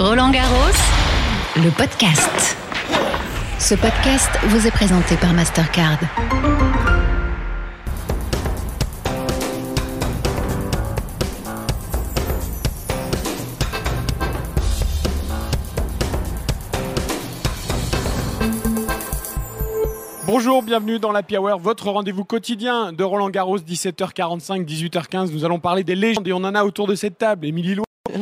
Roland Garros, le podcast. Ce podcast vous est présenté par Mastercard. Bonjour, bienvenue dans la Hour, votre rendez-vous quotidien de Roland Garros, 17h45, 18h15. Nous allons parler des légendes et on en a autour de cette table. Émilie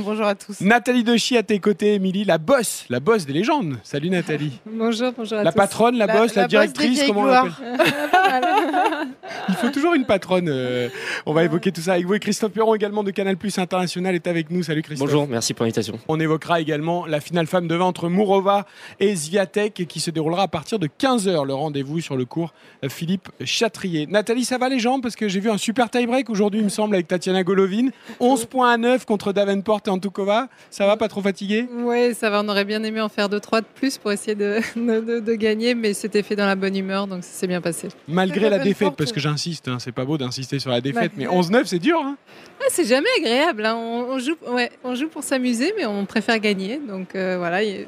Bonjour à tous. Nathalie Dechy à tes côtés, Émilie, la boss, la boss des légendes. Salut Nathalie. Bonjour, bonjour à La tous. patronne, la, boss, la, boss des directrice, comment on l'appelle Il faut toujours une patronne. euh, on va évoquer tout ça avec vous. Et Christophe Perron, également de Canal Plus International, est avec nous. Salut Christophe. Bonjour, merci pour l'invitation. On évoquera également la finale femme de 20 entre Mourova et Zviatek qui se déroulera à partir de 15h. Le rendez-vous sur le cours Philippe Chatrier. Nathalie, ça va les gens Parce que j'ai vu un super tie-break aujourd'hui, il me semble, avec Tatiana Golovin. 11 points à 9 contre Davenport et Antukova. Ça va, pas trop fatigué? Oui, ça va. On aurait bien aimé en faire deux, trois de plus pour essayer de, de, de- de gagner, mais c'était fait dans la bonne humeur, donc ça s'est bien passé. Malgré la défaite, parce que j'insiste, hein, c'est pas beau d'insister sur la défaite, mais Malgré- 11-9, c'est dur. hein. Ah, c'est jamais agréable. hein. On, on joue, ouais, on joue pour s'amuser, mais on préfère gagner. Donc euh, voilà, il y,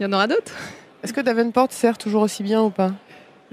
il y en aura d'autres. Est-ce que Davenport sert toujours aussi bien ou pas?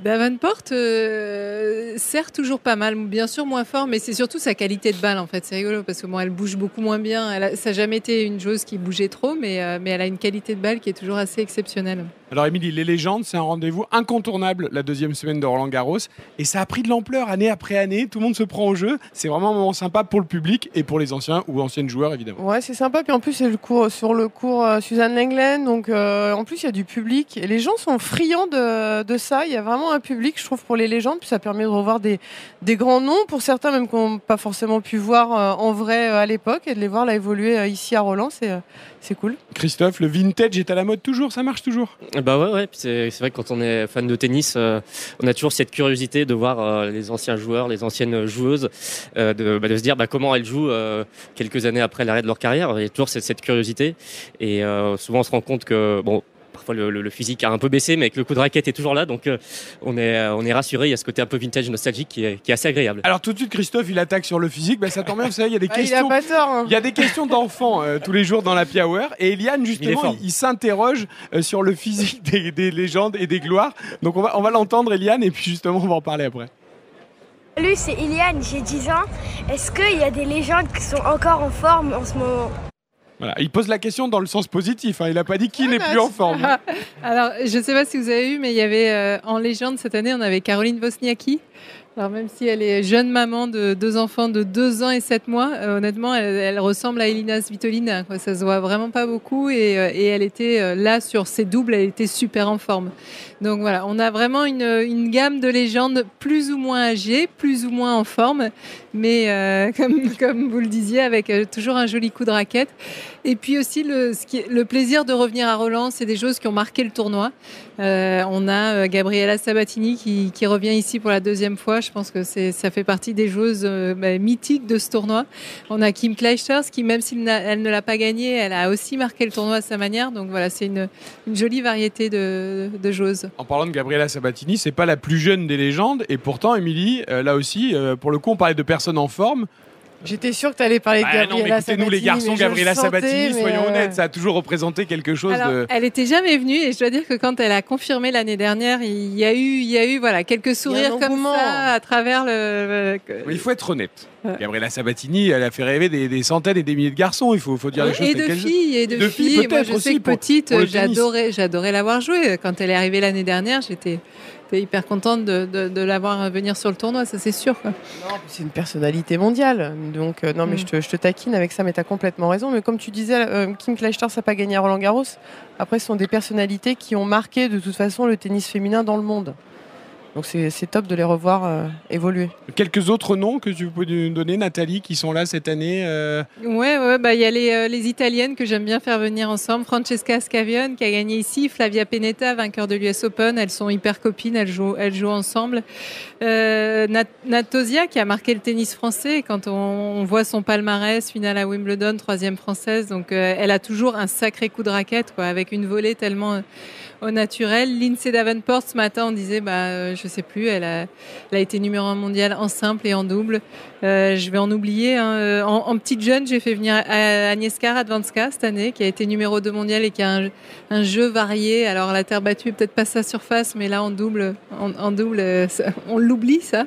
Davenport euh, sert toujours pas mal, bien sûr moins fort, mais c'est surtout sa qualité de balle en fait. C'est rigolo parce que elle bouge beaucoup moins bien. Elle a- ça n'a jamais été une joueuse qui bougeait trop, mais, euh, mais elle a une qualité de balle qui est toujours assez exceptionnelle. Alors, Émilie, les légendes, c'est un rendez-vous incontournable la deuxième semaine de Roland Garros. Et ça a pris de l'ampleur année après année. Tout le monde se prend au jeu. C'est vraiment un moment sympa pour le public et pour les anciens ou anciennes joueurs, évidemment. Ouais, c'est sympa. Puis en plus, c'est le cours, sur le cours euh, Suzanne Lenglen. Donc euh, en plus, il y a du public. Et les gens sont friands de, de ça. Il y a vraiment un public, je trouve, pour les légendes. Puis ça permet de revoir des, des grands noms, pour certains même qu'on n'a pas forcément pu voir euh, en vrai à l'époque. Et de les voir là évoluer ici à Roland, c'est c'est cool. Christophe, le vintage est à la mode toujours, ça marche toujours. Bah ouais, ouais. C'est vrai que quand on est fan de tennis, euh, on a toujours cette curiosité de voir euh, les anciens joueurs, les anciennes joueuses, euh, de, bah, de se dire bah, comment elles jouent quelques années après l'arrêt de leur carrière. Il y a toujours cette, cette curiosité. Et souvent, on se rend compte que, bon, parfois le, le- le physique a un peu baissé, mais que le coup de raquette est toujours là. Donc, euh, on, est, euh, on est rassuré. Il y a ce côté un peu vintage nostalgique qui est, qui est assez agréable. Alors tout de suite, Christophe, il attaque sur le physique. Bah, ça tombe bien, vous savez, il y a des Ah, il a questions. pas tort. hein. Il y a des questions d'enfants euh, tous les jours dans la Hour et Eliane justement il, il s'interroge euh, sur le physique des, des légendes et des gloires donc on va, on va l'entendre Eliane et puis justement on va en parler après. Salut, c'est Iliane, j'ai 10 ans. Est-ce qu'il y a des légendes qui sont encore en forme en ce moment? Voilà, il pose la question dans le sens positif, hein. il n'a pas dit qui n'est bah, plus en forme. Alors, je ne sais pas si vous avez vu, mais il y avait euh, en légende cette année, on avait Caroline Wozniacki. Alors, même si elle est jeune maman de deux enfants de 2 ans et 7 mois, euh, honnêtement, elle, ressemble à Elina Svitolina. Quoi. Ça se voit vraiment pas beaucoup et, euh, elle était euh, là sur ses doubles, elle était super en forme. Donc voilà, on a vraiment une, gamme de légendes plus ou moins âgées, plus ou moins en forme, mais comme, vous le disiez, avec toujours un joli coup de raquette. Et puis aussi le plaisir de revenir à Roland, c'est des choses qui ont marqué le tournoi. Euh, on a euh, Gabriela Sabatini qui, revient ici pour la deuxième fois. Je pense que ça fait partie des joueuses euh, bah, mythiques de ce tournoi. On a Kim Clijsters qui, même si elle ne l'a pas gagné, elle a aussi marqué le tournoi à sa manière. Donc voilà, c'est une, jolie variété de, joueuses. En parlant de Gabriela Sabatini, c'est pas la plus jeune des légendes et pourtant Émilie, là aussi, pour le coup on parlait de personnes en forme. J'étais sûre que tu allais parler de Ah non mais Gabriela écoutez-nous les Sabatini, garçons, mais je le Gabriela sentais, Sabatini, soyons euh, honnêtes, ça a toujours représenté quelque chose Alors, de... elle était jamais venue et je dois dire que quand elle a confirmé l'année dernière, il y a eu, il y a eu voilà quelques sourires comme ça à travers le. Mais il faut être honnête. Gabriela Sabatini, elle a fait rêver des, des centaines et des milliers de garçons, il faut, faut dire les choses et de filles et de, De filles, filles. Moi, peut-être je sais aussi, que petite, j'adorais l'avoir jouée. Quand elle est arrivée l'année dernière, j'étais j'étais hyper contente de, de, de la voir venir sur le tournoi, ça c'est sûr. C'est une personnalité mondiale. Donc, euh, non, mais Mm. je, te, je te taquine avec ça, mais tu as complètement raison. Mais comme tu disais, euh, Kim Clijsters n'a pas gagné à Roland Garros. Après, ce sont des personnalités qui ont marqué de toute façon le tennis féminin dans le monde. Donc, c'est top de les revoir euh, évoluer. Quelques autres noms que tu peux nous donner, Nathalie, qui sont là cette année euh, Ouais, ouais, bah il y a les, euh, les italiennes que j'aime bien faire venir ensemble. Francesca Scavione qui a gagné ici, Flavia Pennetta, vainqueur de l'US Open. Elles sont hyper copines, elles jouent, elles jouent ensemble. Euh, Nat, Natosia qui a marqué le tennis français. Quand on, on voit son palmarès, finale à Wimbledon, troisième française, donc euh, elle a toujours un sacré coup de raquette, quoi, avec une volée tellement euh, au naturel. Lindsay Davenport ce matin, on disait, bah, euh, je sais plus. Elle a, elle a été numéro un mondial en simple et en double. Euh, je vais en oublier. hein. Euh, En, petite jeune, j'ai fait venir Agnieszka Radwanska cette année, qui a été numéro 2 mondial et qui a un, jeu varié. Alors la terre battue, peut-être pas sa surface, mais là en double, en, double, on l'oublie ça.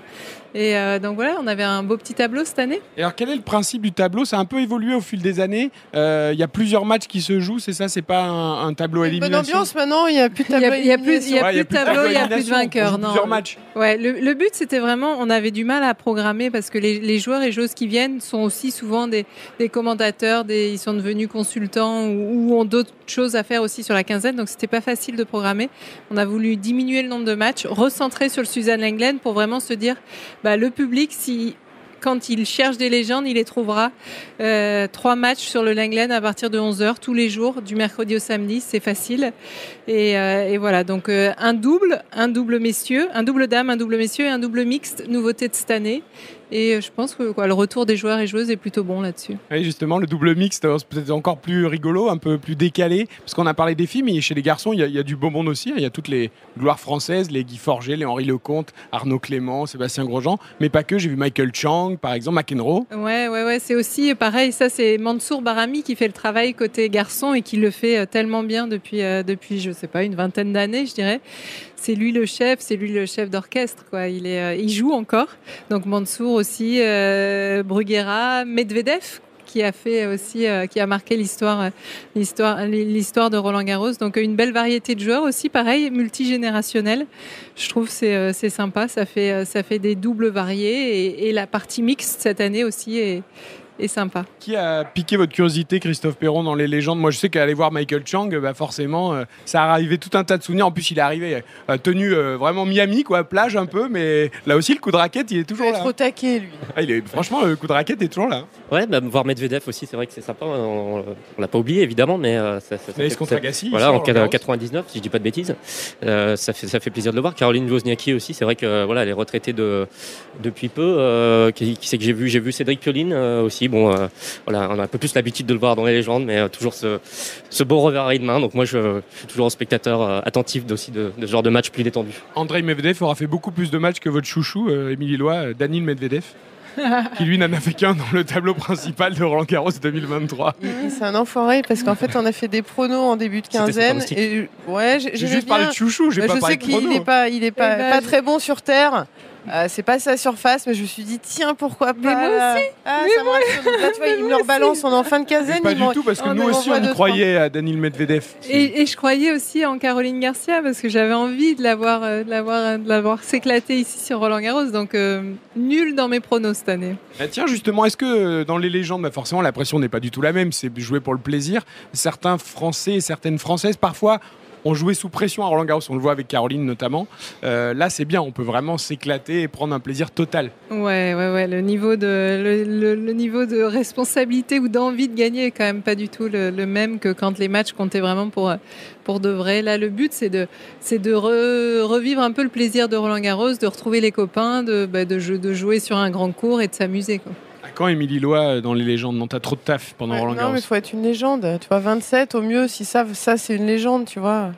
Et euh, donc voilà, on avait un beau petit tableau cette année. Et alors, quel est le principe du tableau? Ça a un peu évolué au fil des années. Euh, Il y a plusieurs matchs qui se jouent, c'est ça? C'est pas un, un tableau Bonne élimination? ambiance maintenant, il n'y a plus de Il y a- tableau. il y a plus- il y a Ouais, plus de tableau, il y a plus de vainqueur, non. Plusieurs matchs. Ouais, le, le but c'était vraiment, on avait du mal à programmer parce que les, les joueurs et joueuses qui viennent sont aussi souvent des, des commentateurs, des, ils sont devenus consultants ou, ou ont d'autres choses à faire aussi sur la quinzaine, donc c'était pas facile de programmer. On a voulu diminuer le nombre de matchs, recentrer sur le Suzanne Lenglen pour vraiment se dire, bah, le public, si quand il cherche des légendes, il les trouvera. Euh, trois matchs sur le Langlen à partir de 11h tous les jours, du mercredi au samedi, c'est facile. Et, euh, voilà, donc euh, un double, un double messieurs, un double dame, un double messieurs et un double mixte, nouveauté de cette année. Et euh, je pense que quoi, le retour des joueurs et joueuses est plutôt bon là-dessus. Oui, justement, le double mixte, euh, c'est peut-être encore plus rigolo, un peu plus décalé, parce qu'on a parlé des filles, mais chez les garçons, il y, a- il y a du beau monde aussi. hein. Il y a toutes les gloires françaises, les Guy Forger, les Henri Lecomte, Arnaud Clément, Sébastien Grosjean, mais pas que. J'ai vu Michael Chang, par exemple, McEnroe. Ouais, ouais, ouais, c'est aussi pareil. Ça, c'est Mansour Barami qui fait le travail côté garçon et qui le fait euh, tellement bien depuis, euh, depuis, je sais pas, une vingtaine d'années, je dirais. C'est lui le chef, c'est lui le chef d'orchestre, quoi. Il est, euh, il joue encore. Donc Mansour aussi, euh, Bruguera, Medvedev qui a fait aussi, euh, qui a marqué l'histoire, l'histoire, l'histoire de Roland Garros. Donc une belle variété de joueurs aussi, pareil, multigénérationnel. Je trouve c'est c'est sympa. Ça fait ça fait des doubles variés et, et la partie mixte cette année aussi est, est sympa. Qui a piqué votre curiosité, Christophe Perron, dans les légendes? Moi, je sais qu'aller voir Michael Chang, bah, forcément, euh, ça a arrivé tout un tas de souvenirs. En plus, il est arrivé euh, tenu euh, vraiment Miami, quoi, plage un peu, mais là aussi, le coup de raquette, il est Il toujours est là. trop taqué, lui. Ah, il est, franchement, le coup de raquette est toujours là. Ouais, bah, voir Medvedev aussi, c'est vrai que c'est sympa. On, on l'a pas oublié évidemment, mais euh, ça, ça, ça Mais fait- contre ça- Agassi, Voilà, en Roland Garros. 99, si je dis pas de bêtises. Euh, ça, fait, ça fait plaisir de le voir. Caroline Wozniacki aussi, c'est vrai que voilà, elle est retraitée de, depuis peu. Euh, qui, qui c'est que j'ai vu J'ai vu Cédric Pioline euh, Bon, euh, voilà, on a un peu plus l'habitude de le voir dans les légendes, mais euh, toujours ce, ce beau revers de main. Donc moi, je, je suis toujours un spectateur euh, attentif aussi de, de ce genre de match plus détendu. Andrei Medvedev aura fait beaucoup plus de matchs que votre chouchou, euh, Émilie Lois, euh, Danil Medvedev, qui lui n'en a fait qu'un dans le tableau principal de Roland Garros 2023. Il- il- C'est un enfoiré parce qu'en fait, on a fait des pronos en début de quinzaine. Et ouais, j'ai juste parlé de chouchou, j'ai Bah, pas je parlé sais de qu'il chrono. est pas, il est pas, Eh ben, pas très bon sur terre. Euh, c'est pas sa surface, mais je me suis dit tiens pourquoi pas. Mais moi là. Ah, ça me rassure. Là, tu vois, il me le rebalance, on est en fin de Mais quinzaine. Pas du tout, parce que nous aussi, on croyait à Danil Medvedev. Et, et je croyais aussi en Caroline Garcia parce que j'avais envie de l'avoir, euh, de l'avoir, euh, de l'avoir s'éclater ici sur Roland Garros. Donc euh, nul dans mes pronos cette année. Ah, tiens, justement, est-ce que euh, dans les légendes, bah, forcément, la pression n'est pas du tout la même, c'est jouer pour le plaisir. Certains Français et certaines Françaises, parfois, ont joué sous pression à Roland Garros, on le voit avec Caroline notamment. Euh, là, c'est bien, on peut vraiment s'éclater et prendre un plaisir total. Ouais, ouais, ouais. Le niveau de, responsabilité ou d'envie de gagner est quand même pas du tout le, même que quand les matchs comptaient vraiment pour, de vrai. Là, le but, c'est de, revivre un peu le plaisir de Roland Garros, de retrouver les copains, de, bah, jouer sur un grand cours et de s'amuser. Quand Émilie Lois euh, dans les légendes Non, t'as trop de taf pendant Ouais, Roland non, Garros. mais il faut être une légende. Tu vois, 27 au mieux, si ça, ça c'est une légende, tu vois.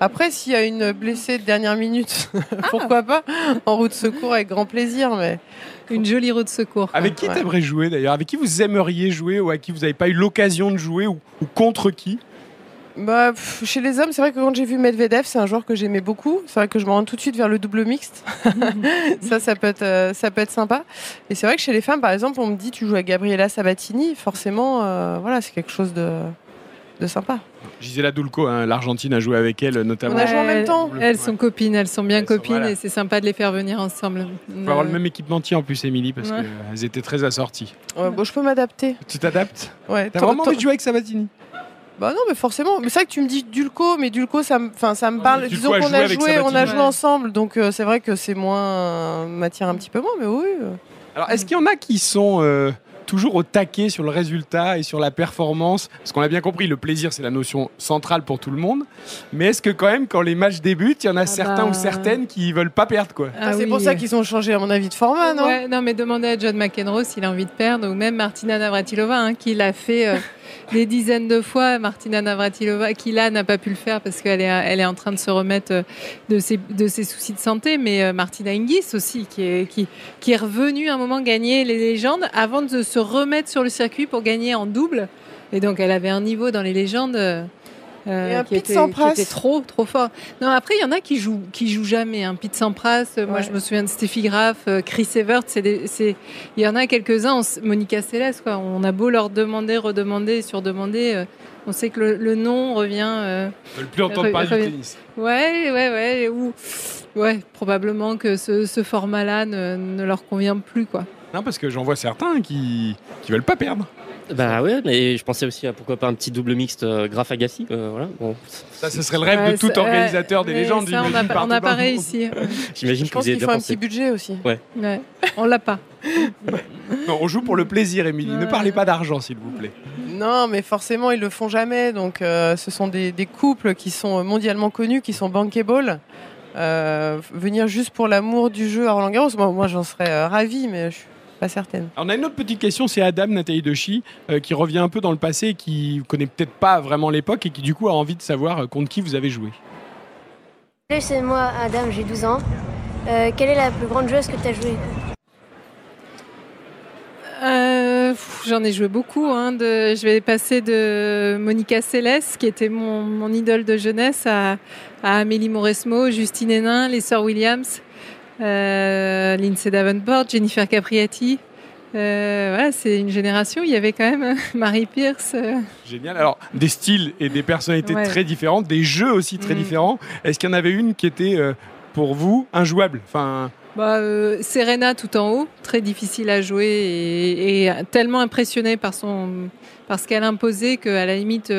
Après, s'il y a une blessée de dernière minute, pourquoi pas En route de secours avec grand plaisir, mais Une jolie roue de secours. quoi. Avec qui Ouais. t'aimerais jouer d'ailleurs? Avec qui vous aimeriez jouer ou à qui vous n'avez pas eu l'occasion de jouer ou, ou contre qui? Bah, pff, chez les hommes, c'est vrai que quand j'ai vu Medvedev, c'est un joueur que j'aimais beaucoup. C'est vrai que je me rends tout de suite vers le double mixte. ça, ça peut être, euh, ça peut être sympa. Et c'est vrai que chez les femmes, par exemple, on me dit tu joues avec Gabriela Sabatini. Forcément, euh, voilà, c'est quelque chose de, de sympa. Gisela Dulco, hein, l'Argentine a joué avec elle notamment. On a joué en même temps. Elles sont copines, elles sont bien Elles sont- copines voilà. et c'est sympa de les faire venir ensemble. Il faut avoir le même équipementier en plus, Émilie, parce Ouais. qu'elles étaient très assorties. Ouais, bon, je peux m'adapter. Tu t'adaptes? Ouais, T'as vraiment envie de jouer avec Sabatini? Bah non, mais forcément. Mais c'est vrai que tu me dis Dulco, mais Dulco, ça me, enfin, ça me parle. Dulco Disons a qu'on joué a joué, on a joué Ouais. ensemble, donc euh, c'est vrai que c'est moins, m'attire un petit peu moins, mais oui. euh. Alors, est-ce qu'il y en a qui sont euh, toujours au taquet sur le résultat et sur la performance? Parce qu'on a bien compris, le plaisir, c'est la notion centrale pour tout le monde. Mais est-ce que quand même, quand les matchs débutent, il y en a certains bah. ou certaines qui veulent pas perdre quoi? Ah Ça, c'est oui. pour ça qu'ils ont changé à mon avis de format, non? Ouais, non, mais demandez à John McEnroe s'il a envie de perdre, ou même Martina Navratilova, hein, qui l'a fait, euh, des dizaines de fois. Martina Navratilova, qui là n'a pas pu le faire parce qu'elle est, en train de se remettre euh, de ses, soucis de santé. Mais euh, Martina Hingis aussi, qui est, qui, qui est revenue un moment gagner les légendes avant de se remettre sur le circuit pour gagner en double. Et donc elle avait un niveau dans les légendes. Euh, Et un qui, Pete était, Sampras. qui était trop trop fort. Non, après il y en a qui jouent qui jouent jamais. Un Pete Sampras, euh, moi Ouais. je me souviens de Steffi Graf, euh, Chris Evert, il y en a quelques-uns. Monica Seles quoi. On a beau leur demander, redemander, surdemander, euh, on sait que le, le nom revient. euh, veulent plus entendre Re- parler du tennis. Ouais, ouais, ouais. Ou ouais, probablement que ce, ce format-là ne, ne leur convient plus quoi. Non, parce que j'en vois certains qui qui veulent pas perdre. Bah ouais, mais je pensais aussi à pourquoi pas un petit double mixte euh, Graf Agassi. euh, voilà. Bon, Ça, ce serait le rêve Ouais, de tout organisateur des légendes. Ça, on n'a pas, on réussi. j'imagine Je pense qu'il faut un petit budget aussi. Ouais, on l'a pas. Non, on joue pour le plaisir, Émilie. Ne parlez pas d'argent, s'il vous plaît. Non, mais forcément, ils le font jamais. Donc, euh, ce sont des, des couples qui sont mondialement connus, qui sont bankable. Euh, venir juste pour l'amour du jeu à Roland Garros, moi, moi j'en serais euh, ravie, mais je suis pas certaine. Alors, on a une autre petite question, c'est Adam Nathalie Dechi, euh, qui revient un peu dans le passé, et qui connaît peut-être pas vraiment l'époque et qui du coup a envie de savoir euh, contre qui vous avez joué. Salut, c'est moi, Adam, j'ai 12 ans. Euh, quelle est la plus grande joueuse que tu as jouée? Euh, J'en ai joué beaucoup. Hein, de, je vais passer de Monica Seles, qui était mon, mon idole de jeunesse, à, à Amélie Mauresmo, Justine Hénin, les sœurs Williams, euh, Lindsay Davenport, Jennifer Capriati. Euh, voilà, c'est une génération. Il y avait quand même Marie Pierce. euh, Génial. Alors, des styles et des personnalités Ouais. très différentes, des jeux aussi très Mm. différents. Est-ce qu'il y en avait une qui était euh, pour vous injouable? Enfin, Bah, Serena tout en haut, très difficile à jouer et, et tellement impressionnée par son par ce qu'elle imposait qu'à la limite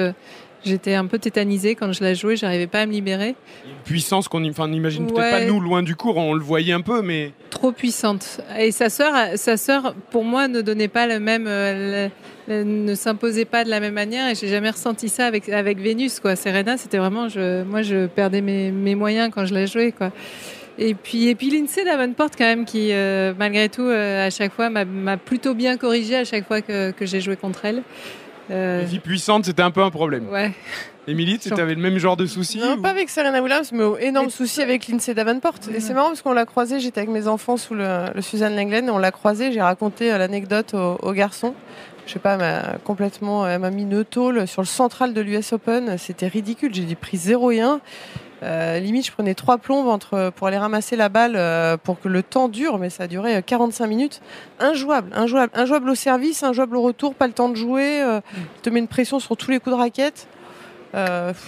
j'étais un peu tétanisée quand je la jouais, j'arrivais pas à me libérer. une puissance qu'on n'imagine peut-être pas nous loin du cours, on le voyait un peu, mais Trop puissante. Et sa sœur, sa sœur pour moi ne donnait pas le même, euh, le- le- ne s'imposait pas de la même manière et j'ai jamais ressenti ça avec avec Vénus quoi. Serena c'était vraiment, je, moi je perdais mes, mes moyens quand je la jouais quoi. Et puis, et puis Lindsay Davenport quand même qui, euh, malgré tout, euh, à chaque fois m'a- plutôt bien corrigé à chaque fois que, que j'ai joué contre elle. Euh, les filles puissantes, c'était un peu un problème. ouais. Émilie, tu avais le même genre de soucis Non, ou- pas avec Serena Williams, mais au énorme souci avec Lindsay Davenport. Et c'est marrant parce qu'on l'a croisée, j'étais avec mes enfants sous le, le Suzanne Lenglen, et on l'a croisée, j'ai raconté euh, l'anecdote au, au garçon. Je sais pas, elle m'a complètement, elle m'a mis une tôle sur le central de l'US Open, c'était ridicule, j'ai dit pris 0 et 1. Euh, limite, je prenais trois plombes entre, pour aller ramasser la balle euh, pour que le temps dure, mais ça a duré euh, 45 minutes. Injouable, injouable, injouable au service, injouable au retour, pas le temps de jouer, euh, il te met une pression sur tous les coups de raquette.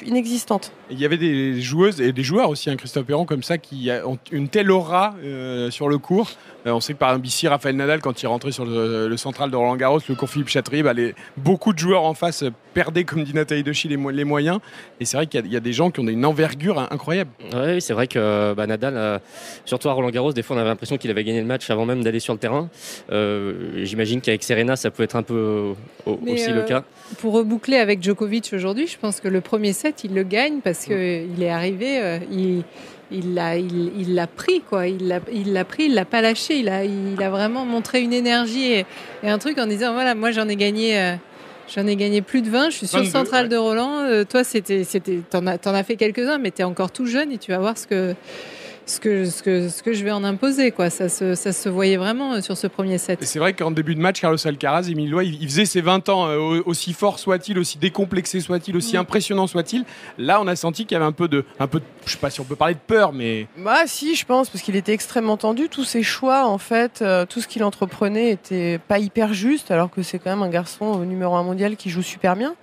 Inexistante. Il y avait des joueuses et des joueurs aussi, hein, Christophe Perron, comme ça, qui a- ont une telle aura euh, sur le cours. Euh, on sait que par exemple ici, Raphaël Nadal, quand il rentrait sur le, le central de Roland Garros, le cours Philippe Chatrier, bah, les- beaucoup de joueurs en face perdaient, comme dit Nathalie Dechi, les, mo- les moyens. Et c'est vrai qu'il y, a- il y a des gens qui ont une envergure hein, incroyable. Oui, c'est vrai que bah, Nadal, euh, surtout à Roland Garros, des fois on avait l'impression qu'il avait gagné le match avant même d'aller sur le terrain. Euh, J'imagine qu'avec Serena, ça peut être un peu euh, aussi le cas. Pour reboucler avec Djokovic aujourd'hui, je pense que le premier set, il le gagne parce que il est arrivé, euh, il il l'a il, il l'a pris quoi, il l'a il l'a pris, il l'a pas lâché, il a il a vraiment montré une énergie et, et un truc en disant voilà, moi j'en ai gagné euh, J'en ai gagné plus de 20, je suis sur le 22, central ouais. de Roland. Euh, toi, c'était, c'était, t'en as, t'en as fait quelques-uns, mais t'es encore tout jeune et tu vas voir ce que, ce que, ce que, ce que je vais en imposer, quoi. Ça se, ça se voyait vraiment euh, sur ce premier set. Et c'est vrai qu'en début de match, Carlos Alcaraz, Lois, il, il faisait ses 20 ans, euh, au- aussi fort soit-il, aussi décomplexé soit-il, aussi Mm. impressionnant soit-il. Là, on a senti qu'il y avait un peu de, un peu, de- je sais pas si on peut parler de peur, mais Bah si, je pense, parce qu'il était extrêmement tendu. Tous ses choix, en fait, euh, tout ce qu'il entreprenait était pas hyper juste, alors que c'est quand même un garçon au numéro un mondial qui joue super bien.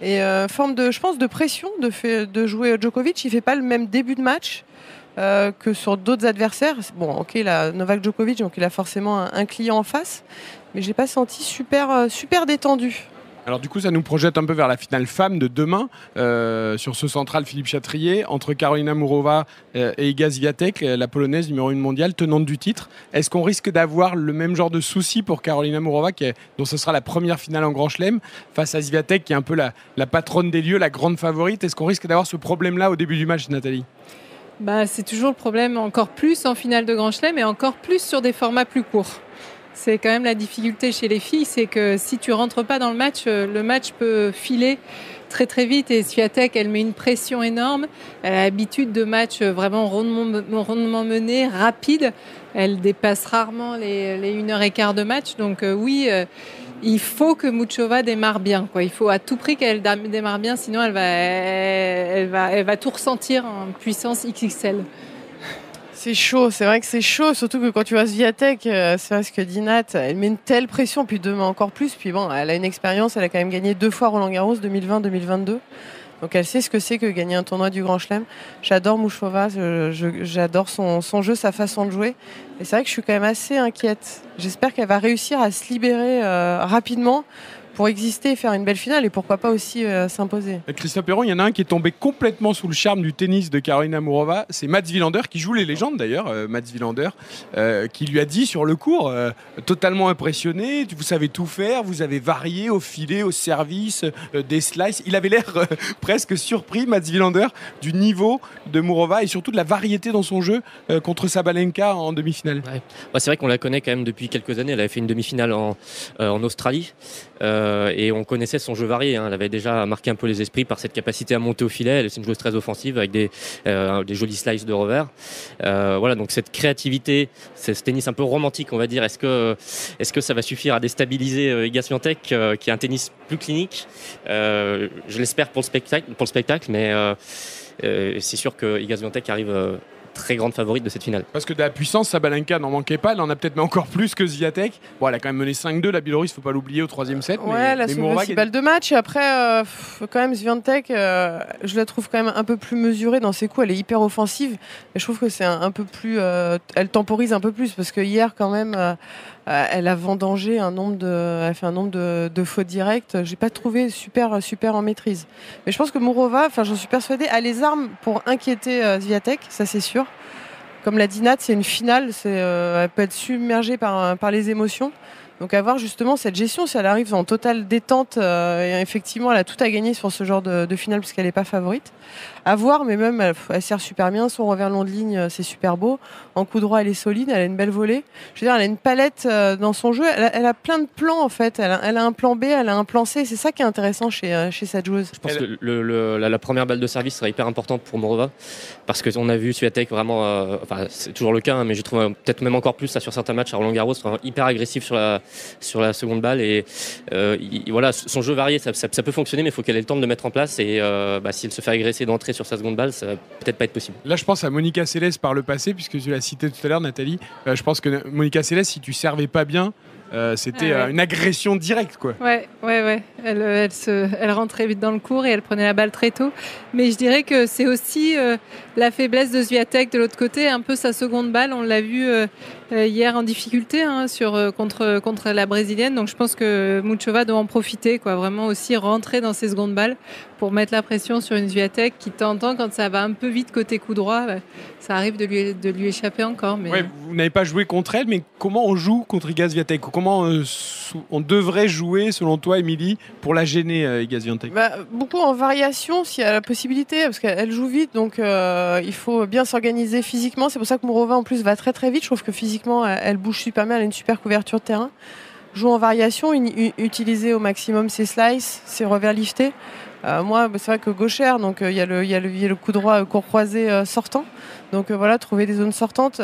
Et euh, forme de, je pense, de pression de, fait, de jouer Djokovic. Il fait pas le même début de match. Euh, que sur d'autres adversaires. Bon, ok, là, Novak Djokovic, donc il a forcément un, client en face, mais j'ai pas senti super, euh, super détendu. Alors du coup, ça nous projette un peu vers la finale femme de demain euh, sur ce central Philippe Chatrier entre Karolina Mourova et Iga Swiatek, euh, la polonaise numéro 1 mondiale, tenante du titre. Est-ce qu'on risque d'avoir le même genre de souci pour Karolina Mourova, dont ce sera la première finale en Grand Chelem, face à Swiatek, qui est un peu la, la patronne des lieux, la grande favorite? Est-ce qu'on risque d'avoir ce problème-là au début du match, Nathalie? Bah, c'est toujours le problème, encore plus en finale de Grand Chelem et encore plus sur des formats plus courts. C'est quand même la difficulté chez les filles, c'est que si tu rentres pas dans le match, euh, le match peut filer très très vite et Swiatek elle met une pression énorme. Elle a l'habitude de matchs vraiment rondement, rondement menés, rapides. Elle dépasse rarement les, les 1 et quart de match. Donc euh, oui, euh, il faut que Muchova démarre bien. Quoi. Il faut à tout prix qu'elle démarre bien, sinon elle va, elle, va, tout ressentir en puissance XXL. C'est chaud, c'est vrai que c'est chaud, surtout que quand tu vois Sviatek, euh, c'est vrai ce que dit Nat, elle met une telle pression, puis demain encore plus, puis bon, elle a une expérience, elle a quand même gagné deux fois Roland Garros 2020-2022. Donc elle sait ce que c'est que gagner un tournoi du Grand Chelem. J'adore Mouchova, j'adore son, son, jeu, sa façon de jouer. Et c'est vrai que je suis quand même assez inquiète. J'espère qu'elle va réussir à se libérer euh, rapidement pour exister et faire une belle finale et pourquoi pas aussi euh, s'imposer. Christophe Perron, il y en a un qui est tombé complètement sous le charme du tennis de Karolina Mourova, c'est Mats Wilander qui joue les légendes d'ailleurs, euh, Mats Wilander, euh, qui lui a dit sur le cours, totalement impressionné, vous savez tout faire, vous avez varié au filet, au service, des slices. Il avait l'air presque surpris, Mats Wilander, du niveau de Mourova et surtout de la variété dans son jeu contre Sabalenka en demi-finale. Ouais. c'est vrai qu'on la connaît quand même depuis quelques années. Elle avait fait une demi-finale en, en Australie. Euh, et on connaissait son jeu varié. Hein. Elle avait déjà marqué un peu les esprits par cette capacité à monter au filet. Elle est une joueuse très offensive avec des, euh, jolis slices de revers. Euh, voilà, donc cette créativité, ce tennis un peu romantique, on va dire. Est-ce que, est-ce que ça va suffire à déstabiliser Iga qui est un tennis plus clinique? Je l'espère pour le spectacle, pour le spectacle, mais c'est sûr que Iga arrive très grande favorite de cette finale. Parce que de la puissance, Sabalenka n'en manquait pas, elle en a peut-être encore plus que Ziatek. Bon, elle a quand même mené 5-2, la Biélorusse, faut pas l'oublier au troisième set. Ouais, mais, elle a une balle de match. Et après, euh, quand même, Swiatek, euh, je la trouve quand même un peu plus mesurée dans ses coups. Elle est hyper offensive. Et je trouve que c'est un, peu plus. Euh, elle temporise un peu plus parce que hier, quand même. Elle a vendangé un nombre de, elle fait un nombre de, fautes directes. J'ai pas trouvé super, super en maîtrise. Mais je pense que Mourova, enfin, j'en suis persuadée, a les armes pour inquiéter Zviatek, ça c'est sûr comme l'a dit Nat, c'est une finale, euh, elle peut être submergée par, par les émotions. Donc avoir justement cette gestion, si elle arrive en totale détente, euh, et effectivement elle a tout à gagner sur ce genre de, de finale puisqu'elle n'est pas favorite. À voir, mais même elle, sert super bien, son revers long de ligne euh, c'est super beau. En coup droit elle est solide, elle a une belle volée. Je veux dire, elle a une palette euh, dans son jeu, elle a, plein de plans en fait. Elle a, un plan B, elle a un plan C, c'est ça qui est intéressant chez, chez cette joueuse. Je pense que le, la, première balle de service sera hyper importante pour Morova parce qu'on a vu Swiatek vraiment, enfin c'est toujours le cas, hein, mais je trouve peut-être même encore plus ça sur certains matchs à Roland Garros, hyper agressif sur la sur la seconde balle. Et euh, voilà, son jeu varié, ça, peut fonctionner, mais il faut qu'elle ait le temps de le mettre en place. Et euh, bah, si elle se fait agresser d'entrer sur sa seconde balle, ça va peut-être pas être possible. Là, je pense à Monica Seles par le passé, puisque tu l'as cité tout à l'heure, Nathalie. Euh, je pense que Monica Seles, si tu servais pas bien, c'était ah une agression directe, quoi. Ouais, ouais, ouais. Elle, elle, se, elle rentrait vite dans le cours et elle prenait la balle très tôt. Mais je dirais que c'est aussi la faiblesse de Zviatek de l'autre côté, un peu sa seconde balle. On l'a vu euh, hier en difficulté hein, sur, euh, contre, contre la brésilienne. Donc je pense que Muchova doit en profiter, quoi, vraiment aussi rentrer dans ses secondes balles pour mettre la pression sur une Zviatek qui t'entend quand ça va un peu vite côté coup droit. Bah, ça arrive de lui, de lui échapper encore. Mais... vous n'avez pas joué contre elle, mais comment on joue contre Iga Swiatek? Comment euh, on devrait jouer, selon toi, Émilie, pour la gêner, Swiatek bah, Beaucoup en variation, s'il y a la possibilité, parce qu'elle joue vite, donc il faut bien s'organiser physiquement. C'est pour ça que Mourova, en plus, va très très vite. Je trouve que physiquement, elle bouge super bien, elle a une super couverture de terrain. Joue en variation, utiliser au maximum ses slices, ses revers liftés. Euh, moi, bah, c'est vrai que gauchère, donc euh, il y, a le coup droit court croisé euh, sortant. Donc voilà, trouver des zones sortantes,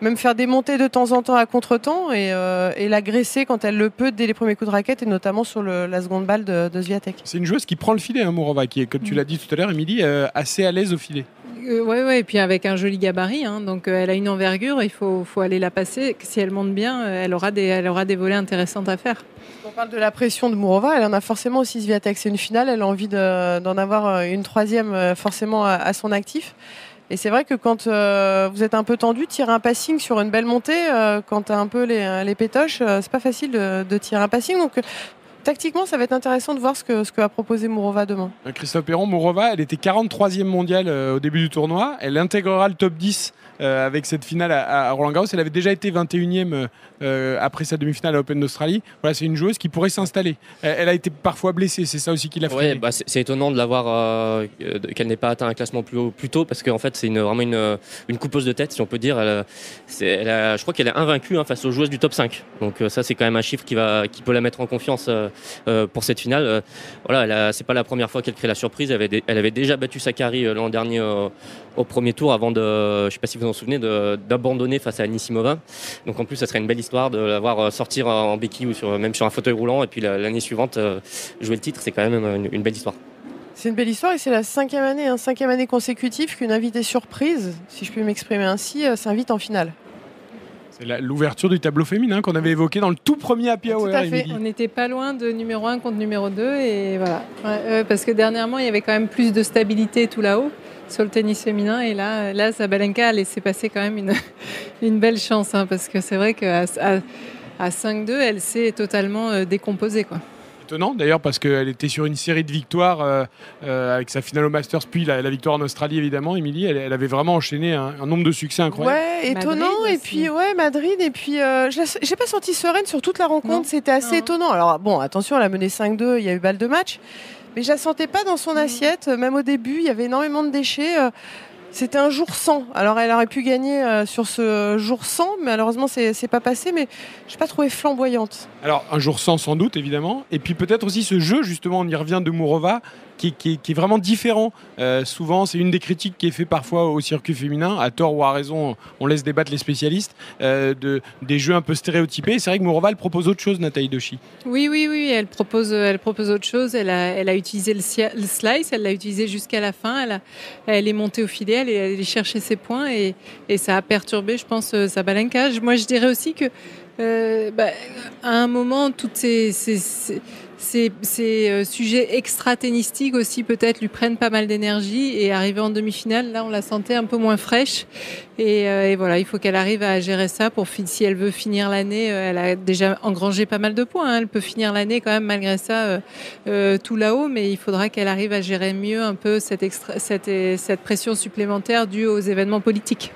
même faire des montées de temps en temps à contre-temps et, l'agresser quand elle le peut dès les premiers coups de raquette et notamment sur la seconde balle de, de Zviatek. C'est une joueuse qui prend le filet, hein, Mourova, qui est, comme tu mm. l'as dit tout à l'heure, Émilie, assez à l'aise au filet. Oui, ouais, ouais, et puis avec un joli gabarit, hein. donc euh, elle a une envergure, il faut, faut, aller la passer. Si elle monte bien, euh, elle aura des, elle aura des volets intéressantes à faire. On parle de la pression de Mourova, elle en a forcément aussi Sviatek. C'est une finale, elle a envie d'en avoir euh, une troisième forcément à, son actif. Et c'est vrai que quand vous êtes un peu tendu, tirer un passing sur une belle montée, quand tu as un peu les, les pétoches, c'est pas facile de, tirer un passing. Tactiquement, ça va être intéressant de voir ce que, ce que va proposer Mourova demain. Christophe Perron, Mourova, elle était 43e mondiale euh, au début du tournoi. Elle intégrera le top 10 euh, avec cette finale à, à Roland Garros. Elle avait déjà été 21e euh, après sa demi-finale à Open d'Australie. Voilà, c'est une joueuse qui pourrait s'installer. Elle, elle a été parfois blessée, c'est ça aussi qui l'a Ouais, fait. bah, c'est étonnant de l'avoir, euh, euh, qu'elle n'ait pas atteint un classement plus haut plus tôt, parce qu'en fait c'est une, vraiment une, euh, une coupeuse de tête, si on peut dire. Elle, euh, c'est- elle a- je crois qu'elle est invaincue hein, face aux joueuses du top 5. Donc euh, ça c'est quand même un chiffre qui, va, qui peut la mettre en confiance euh, euh, pour cette finale. Euh, voilà, c'est pas la première fois qu'elle crée la surprise. Elle avait, déjà battu Sakari euh, l'an dernier euh, au premier tour avant de, je sais pas si vous vous en souvenez, d'abandonner face à Anissimova. Donc en plus ça serait une belle histoire de la voir sortir en béquille ou même sur un fauteuil roulant et puis la- l'année suivante jouer le titre. C'est quand même une- belle histoire. C'est une belle histoire et c'est la cinquième année, hein, cinquième année consécutive qu'une invitée surprise, si je puis m'exprimer ainsi, s'invite en finale. C'est l'ouverture du tableau féminin qu'on avait évoqué dans le tout premier Happy Hour. Tout à fait. On n'était pas loin de numéro 1 contre numéro 2 et voilà. Ouais, ouais, parce que dernièrement, il y avait quand même plus de stabilité tout là-haut sur le tennis féminin et là, là Sabalenka a laissé passer quand même une, une belle chance hein, parce que c'est vrai qu'à à, à 5-2, elle s'est totalement euh, décomposée. Quoi. Étonnant d'ailleurs parce qu'elle était sur une série de victoires euh, euh, avec sa finale au Masters, puis la, la victoire en Australie évidemment. Émilie, elle, elle avait vraiment enchaîné un, un nombre de succès incroyable. Ouais, étonnant. Madrid et puis, ouais, Madrid. Et puis, euh, j'ai pas senti sereine sur toute la rencontre. C'était assez Non. étonnant. Alors, bon, attention, elle a mené 5-2, il y a eu balle de match. Mais je la sentais pas dans son Mm. assiette. Même au début, il y avait énormément de déchets. C'était un jour sans. Alors, elle aurait pu gagner euh, sur ce jour sans. Mais malheureusement, c'est pas passé. Mais je l'ai pas trouvé flamboyante. Alors un jour sans sans doute évidemment, et puis peut-être aussi ce jeu justement, on y revient de Mourova, qui, est vraiment différent. Euh, souvent c'est une des critiques qui est faite parfois au circuit féminin, à tort ou à raison, on laisse débattre les spécialistes, euh, de, des jeux un peu stéréotypés. C'est vrai que Mourova elle propose autre chose, Nathalie Doshi. Oui, oui, oui, elle propose, elle propose autre chose. Elle a, elle a utilisé le, slice, elle l'a utilisé jusqu'à la fin. Elle, a- elle est montée au filet, elle est allée chercher ses points et, et ça a perturbé, je pense, euh, Sabalenka. Moi, je dirais aussi que euh, bah, à un moment, toutes ces, ces, ces- ces- ces, euh, sujets extra-tennistiques aussi peut-être lui prennent pas mal d'énergie et arriver en demi-finale, là, on la sentait un peu moins fraîche. Et, euh, et voilà, il faut qu'elle arrive à gérer ça pour si elle veut finir l'année. euh, elle a déjà engrangé pas mal de points. hein. Elle peut finir l'année quand même malgré ça euh, euh, tout là-haut, mais il faudra qu'elle arrive à gérer mieux un peu cette, extra- cette, cette pression supplémentaire due aux événements politiques.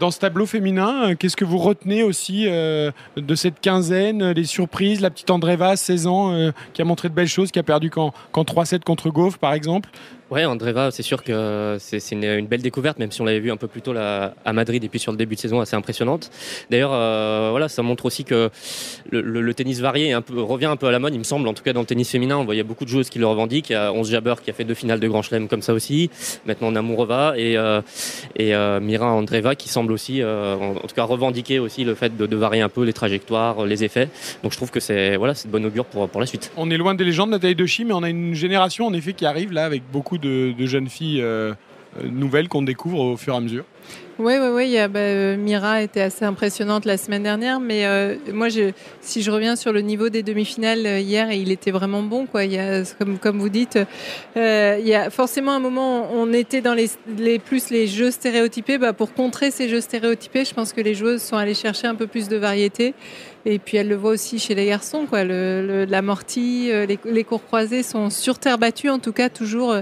Dans ce tableau féminin, euh, qu'est-ce que vous retenez aussi euh, de cette quinzaine, euh, les surprises, la petite Andreva, 16 ans, qui a montré de belles choses, qui a perdu qu'en qu'en 3-7 contre Gauff par exemple? Ouais, Andreva, c'est sûr que c'est une, belle découverte, même si on l'avait vu un peu plus tôt là, à Madrid et puis sur le début de saison assez impressionnante. D'ailleurs, euh, voilà, ça montre aussi que le, tennis varié revient un peu à la mode, il me semble. En tout cas, dans le tennis féminin, on voyait beaucoup de joueuses qui le revendiquent. Il y a 11 Jabber qui a fait deux finales de Grand Chelem comme ça aussi. Maintenant, on a et, euh, euh, Mira Andreva qui semble aussi, en, tout cas, revendiquer aussi le fait de, varier un peu les trajectoires, les effets. Donc, je trouve que c'est voilà, de bonne augure pour, pour la suite. On est loin des légendes, Nathalie Doshi, mais on a une génération en effet qui arrive là avec beaucoup de, de jeunes filles euh, euh, nouvelles qu'on découvre au fur et à mesure. Oui, oui, oui. bah, euh, Mira était assez impressionnante la semaine dernière, mais euh, moi, si je reviens sur le niveau des demi-finales euh, hier, il était vraiment bon, quoi. Comme, vous dites, il y a forcément un moment, on était dans les, plus les jeux stéréotypés. Bah, pour contrer ces jeux stéréotypés, je pense que les joueuses sont allées chercher un peu plus de variété. Et puis elle le voit aussi chez les garçons, quoi. L'amorti, euh, les, cours croisés sont sur terre battue, en tout cas toujours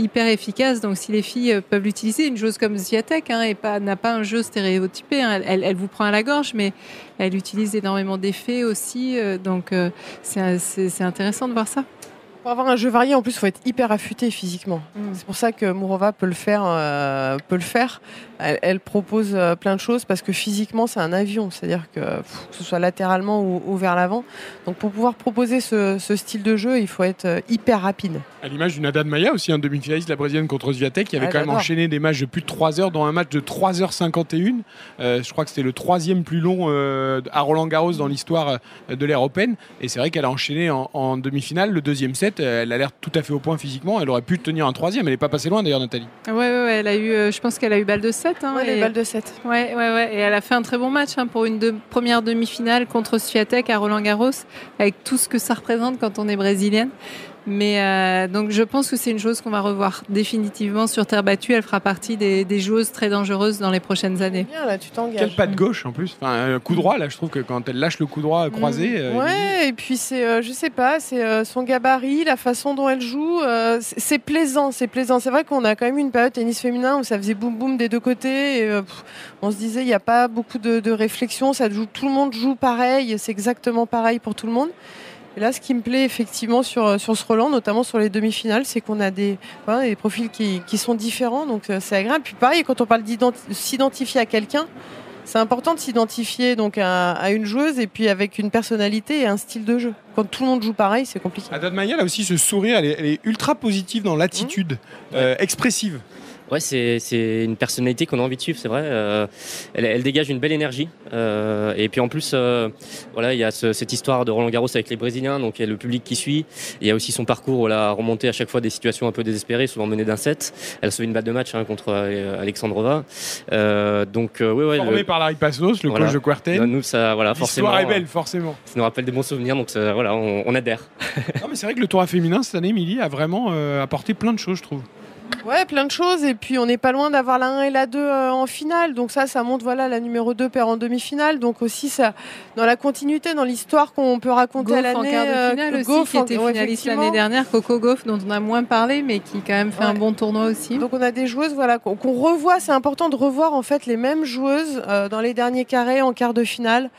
hyper efficaces. Donc si les filles peuvent l'utiliser, une joueuse comme Ziatek hein, et pas, n'a pas un jeu stéréotypé, hein. elle, elle vous prend à la gorge, mais elle utilise énormément d'effets aussi. euh, donc euh, c'est intéressant de voir ça. Pour avoir un jeu varié, en plus, il faut être hyper affûté physiquement. Mm. C'est pour ça que Mourova peut le faire. euh, peut le faire. Elle, elle propose euh, plein de choses parce que physiquement, c'est un avion. C'est-à-dire que, pff, que ce soit latéralement ou, ou vers l'avant. Donc, pour pouvoir proposer ce, ce style de jeu, il faut être euh, hyper rapide. À l'image d'une Haddad Maya aussi, un demi-finaliste, la brésilienne contre Sviatek, qui avait Ah, quand même enchaîné des matchs de plus de 3 heures, dans un match de 3h51. Euh, je crois que c'était le troisième plus long euh, à Roland Garros dans l'histoire de l'ère open. Et c'est vrai qu'elle a enchaîné en, en demi-finale le deuxième set. Elle a l'air tout à fait au point physiquement. Elle aurait pu tenir un troisième. Elle n'est pas passée loin d'ailleurs, Nathalie. Ouais, ouais, ouais, elle a eu, euh, je pense qu'elle a eu balle de 7. Hein, Ouais, et- les balles de 7. Ouais, ouais, ouais. Et elle a fait un très bon match hein, pour une de- première demi-finale contre Swiatek à Roland Garros, avec tout ce que ça représente quand on est brésilienne. Mais euh, donc je pense que c'est une chose qu'on va revoir définitivement sur terre battue. Elle fera partie des, des joueuses très dangereuses dans les prochaines années. Bien, là, tu t'engages. Quel pas de gauche en plus. Enfin, un coup droit, là, je trouve que quand elle lâche le coup droit croisé. euh, Ouais, et puis c'est, euh, je sais pas, c'est euh, son gabarit, la façon dont elle joue, euh, c'est c'est plaisant, c'est plaisant. C'est vrai qu'on a quand même eu une période tennis féminin où ça faisait boum boum des deux côtés. Et, euh, pff, on se disait, il n'y a pas beaucoup de, de réflexion, ça joue, tout le monde joue pareil, c'est exactement pareil pour tout le monde. Et là, ce qui me plaît effectivement sur, sur ce Roland, notamment sur les demi-finales, c'est qu'on a des, voilà, des profils qui, qui sont différents, donc euh, c'est agréable. Puis pareil, quand on parle s'identifier à quelqu'un, c'est important de s'identifier donc à, à une joueuse et puis avec une personnalité et un style de jeu. Quand tout le monde joue pareil, c'est compliqué. Haddad Maya, a aussi ce sourire, elle est, elle est ultra positive dans l'attitude, euh, expressive. Ouais, c'est c'est une personnalité qu'on a envie de suivre, c'est vrai. Euh, elle, elle dégage une belle énergie. Euh, et puis en plus, euh, voilà, il y a ce- cette histoire de Roland Garros avec les Brésiliens, donc il y a le public qui suit. Il y a aussi son parcours où elle a remonté à chaque fois des situations un peu désespérées, souvent menées d'un set. Elle a sauvé une balle de match hein, contre Alexandrova. Donc ouais, ouais. Formé le- par Larry Passos, le Voilà. coach de Quarten. nous, ça, voilà, forcément. L'histoire est belle, forcément. Ça nous rappelle des bons souvenirs, donc ça, voilà, on, on adhère. Non, mais c'est vrai que le tour féminin cette année, Émilie, a vraiment apporté plein de choses, je trouve. Ouais, plein de choses. Et puis, on n'est pas loin d'avoir la 1 et la 2 euh, en finale. Donc, ça, ça montre, voilà, la numéro 2 perd en demi-finale. Donc, aussi, ça, dans la continuité, dans l'histoire qu'on peut raconter à Goff en l'année. quart de euh, finale aussi, Goff qui en- était finaliste l'année dernière. Coco Goff, dont on a moins parlé, mais qui quand même fait un bon tournoi aussi. Donc on a des joueuses voilà qu'on qu'on revoit. C'est important de revoir en fait les mêmes joueuses euh, dans les derniers carrés en quart de finale.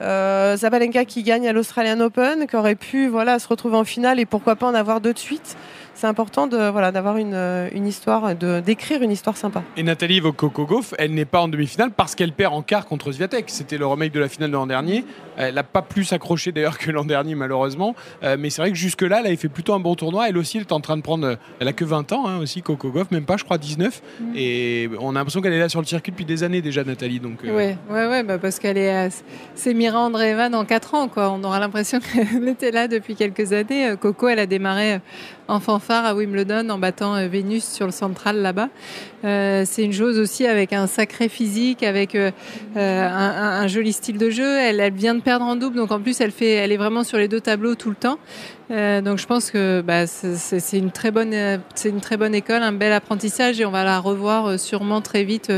Euh, Zabalenka qui gagne à l'Australian Open, qui aurait pu voilà se retrouver en finale et pourquoi pas en avoir deux de suite. C'est important de voilà d'avoir une, euh, une histoire, de d'écrire une histoire sympa. Et Nathalie Vokoko-Goff, elle n'est pas en demi-finale parce qu'elle perd en quart contre Sviatek. C'était le remake de la finale de l'an dernier. Elle n'a pas plus accroché d'ailleurs que l'an dernier, malheureusement. Euh, mais c'est vrai que jusque-là, elle avait fait plutôt un bon tournoi. Elle aussi, elle est en train de prendre. euh, Elle a que 20 ans hein, aussi, Coco Goff, même pas, je crois, 19. Et on a l'impression qu'elle est là sur le circuit depuis des années déjà, Nathalie. Donc, euh, Ouais, ouais, ouais, bah parce qu'elle est, euh, c'est Mira Andreeva dans 4 ans, quoi. On aura l'impression qu'elle était là depuis quelques années. Coco, elle a démarré en fanfare à Wimbledon en battant euh, Vénus sur le central là-bas. Euh, c'est une joueuse aussi avec un sacré physique, avec euh, un, joli style de jeu. Elle, vient de perdre en double, donc en plus elle fait, elle est vraiment sur les deux tableaux tout le temps. Donc je pense que bah, c'est- une très bonne, c'est une très bonne école, un bel apprentissage et on va la revoir sûrement très vite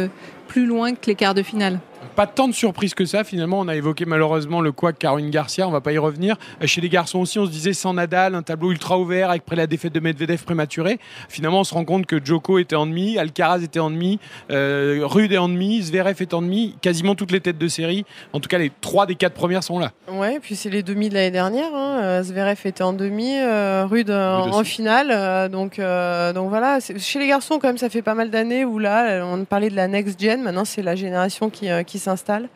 plus loin que les quarts de finale. Pas tant de surprises que ça, finalement. On a évoqué malheureusement le quoi Caroline Garcia, on va pas y revenir. Euh, Chez les garçons aussi, on se disait sans Nadal, un tableau ultra ouvert avec après la défaite de Medvedev prématurée. Finalement, on se rend compte que Djoko était en demi, Alcaraz était en demi, euh, Rude est en demi, Zverev est en demi, quasiment toutes les têtes de série. En tout cas, les trois des quatre premières sont là. Ouais, puis c'est les demi de l'année dernière. Hein. Euh, Zverev était en demi, euh, Rude Rude en finale. donc, euh, donc voilà. Chez les garçons, quand même, ça fait pas mal d'années où là, on parlait de la next gen. Maintenant, c'est la génération qui, qui s'installe.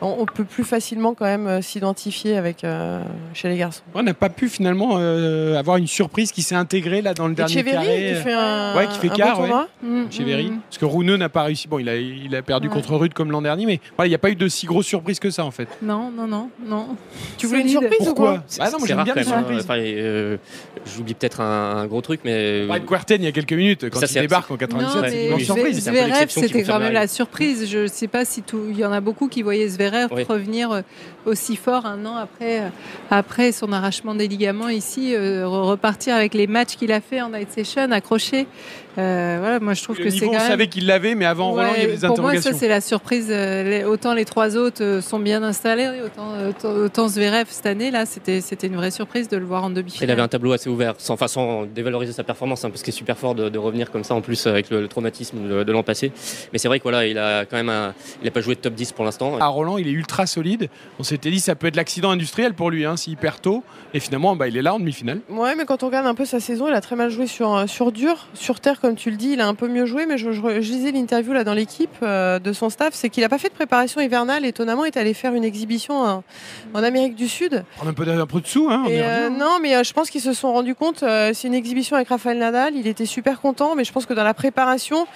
On, on peut plus facilement quand même euh, s'identifier avec euh, chez les garçons. On n'a pas pu finalement euh, avoir une surprise qui s'est intégrée là dans le dernier Etcheverry carré. qui fait un, Ouais, qui fait un quart, bon tournoi. Mm, chez mm, mm. Parce que Runeux n'a pas réussi. Bon, il a, il a perdu Ouais. contre Rude comme l'an dernier, mais voilà, il n'y a pas eu de si grosse surprise que ça en fait. Non, non, non, non. Tu voulais une surprise ou quoi Ah non, moi j'aime bien les hein. surprises. Euh, J'oublie peut-être un, un gros truc, mais Brad Quarten il y a quelques minutes, quand Ça, il débarque en Non, 97, Ouais, c'est une surprise. c'était quand même la la surprise. Je ne sais pas si tout. Il y en a beaucoup qui voyaient Zverev Oui. revenir euh, aussi fort un an après, euh, après son arrachement des ligaments ici, euh, re- repartir avec les matchs qu'il a fait en night session, accroché. Euh, voilà, moi je trouve Le que c'est on même. savait qu'il l'avait, mais avant Roland, il y avait des pour moi, interrogations. ça c'est la surprise. Autant les trois autres sont bien installés, autant, autant, autant Zverev cette année là, c'était c'était une vraie surprise de le voir en Il avait demi-finale. un tableau assez ouvert, sans façon dévaloriser sa performance, hein, parce qu'il est super fort de, de revenir comme ça, en plus avec le, le traumatisme de, de l'an passé. Mais c'est vrai que voilà, il a quand même un- il a pas joué de top 10 pour l'instant. À Roland, il est ultra solide. On s'était dit ça peut être l'accident industriel pour lui, hein, s'il perd tôt. Et finalement, bah, il est là en demi-finale. Ouais, mais quand on regarde un peu sa saison, il a très mal joué sur, euh, sur dur. Sur terre, comme tu le dis, il a un peu mieux joué. Mais je, je, je lisais l'interview là dans l'équipe euh, de son staff, c'est qu'il n'a pas fait de préparation hivernale. Étonnamment, il est allé faire une exhibition en, en Amérique du Sud. Prendre un peu, un peu de sous, hein, Et, euh, non, mais euh, je pense qu'ils se sont rendus compte. euh, c'est une exhibition avec Rafael Nadal. Il était super content, mais je pense que dans la préparation,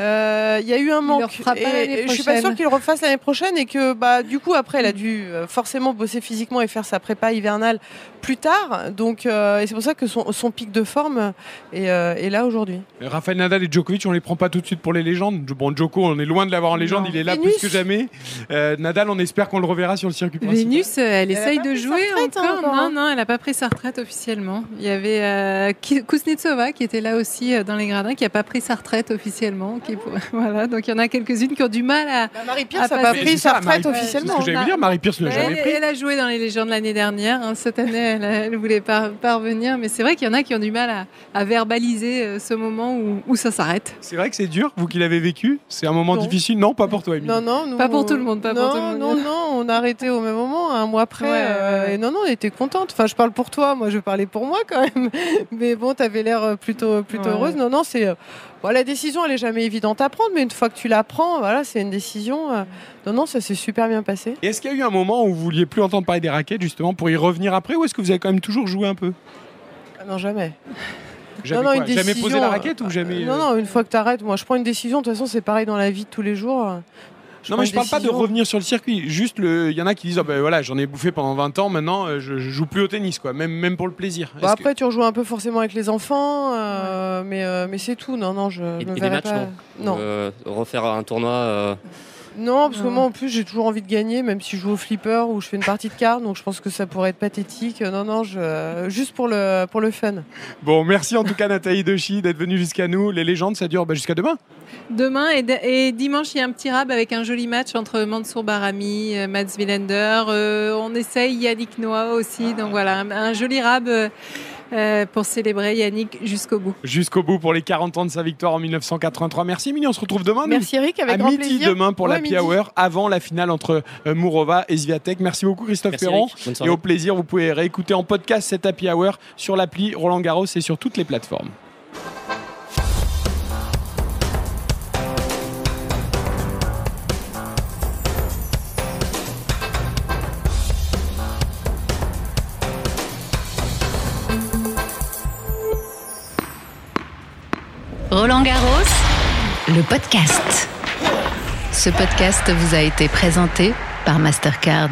euh, il y a eu un Il manque. pas Et- je suis pas sûre qu'il le refasse l'année prochaine et que bah du coup après elle a dû forcément bosser physiquement et faire sa prépa hivernale plus tard. Donc euh, et c'est pour ça que son, son pic de forme est, euh, est là aujourd'hui. Rafael Nadal et Djokovic, on les prend pas tout de suite pour les légendes. Bon, Djoko, on est loin de l'avoir en légende, Non. il est là Vénus. plus que jamais. Euh, Nadal, on espère qu'on le reverra sur le circuit principal. Vénus, elle, essaye de jouer retraite, hein, encore. encore, Non, non, elle n'a pas pris sa retraite officiellement. Il y avait euh, Kuznetsova qui était là aussi euh, dans les gradins, qui n'a pas pris sa retraite officiellement. Qui, voilà, donc il y en a quelques-unes qui ont du mal à. Marie-Pierre, Ah, ça n'a pas pris sa retraite Marie- officiellement. C'est ce que j'allais dire, Elle, jamais pris. elle a joué dans les légendes l'année dernière. hein. Cette année, elle ne voulait pas parvenir. Mais c'est vrai qu'il y en a qui ont du mal à, à verbaliser euh, ce moment où, où ça s'arrête. C'est vrai que c'est dur, vous qui l'avez vécu. C'est un moment Non. difficile. Non, pas pour toi, Émilie. Non, non, nous, Pas pour tout le monde, pas pour non, tout le monde. Non, non, on a arrêté au même moment, un mois après. Ouais, euh, ouais. et non, non, on était contente. Enfin, je parle pour toi, moi, je parlais pour moi quand même. Mais bon, t'avais l'air euh, plutôt, plutôt Ouais. heureuse. Non, non, c'est. Euh, bon, la décision, elle est jamais évidente à prendre, mais une fois que tu la prends, voilà, c'est une décision. euh, non, non, ça s'est super bien passé. Et Est-ce qu'il y a eu un moment où vous vouliez plus entendre parler des raquettes, justement, pour y revenir après, ou est-ce que vous avez quand même toujours joué un peu? Ah non, jamais. Jamais, non, non, posé la euh, raquette ou jamais Non, euh, non, une fois que t'arrêtes, moi, je prends une décision. De toute façon, c'est pareil dans la vie de tous les jours. Non, mais je parle pas de revenir sur le circuit. Juste, le- il y en a qui disent, ah ben voilà, j'en ai bouffé pendant 20 ans, maintenant euh, je, je joue plus au tennis, quoi, même, même pour le plaisir. Que- après, tu rejoues un peu forcément avec les enfants, euh, mais, euh, mais c'est tout. Non, non, je Et, me et des verrai matchs, pas. non, Non. Euh, Refaire un tournoi. Non, parce que moi en plus j'ai toujours envie de gagner, même si je joue au flipper ou je fais une partie de cartes, donc je pense que ça pourrait être pathétique. Non, non, je... euh, juste pour le, pour le fun. Bon, merci en tout cas Nathalie Doshi d'être venue jusqu'à nous. Les légendes, ça dure bah, jusqu'à demain. Demain et, et dimanche, il y a un petit rab avec un joli match entre Mansour Barami, euh, Mats Wilander. Euh, on essaye Yannick Noah aussi. Donc voilà, un, un joli rab euh, euh, pour célébrer Yannick jusqu'au bout. Jusqu'au bout pour les 40 ans de sa victoire en 1983. Merci Émilie, on se retrouve demain. Merci Eric, avec à grand midi plaisir. demain pour Ouais, la midi. Hour avant la finale entre euh, Mourova et Sviatek. Merci beaucoup Christophe Merci Perron. Et au plaisir, vous pouvez réécouter en podcast cette Happy Hour sur l'appli Roland Garros et sur toutes les plateformes. Roland Garros, le podcast. Ce podcast vous a été présenté par Mastercard.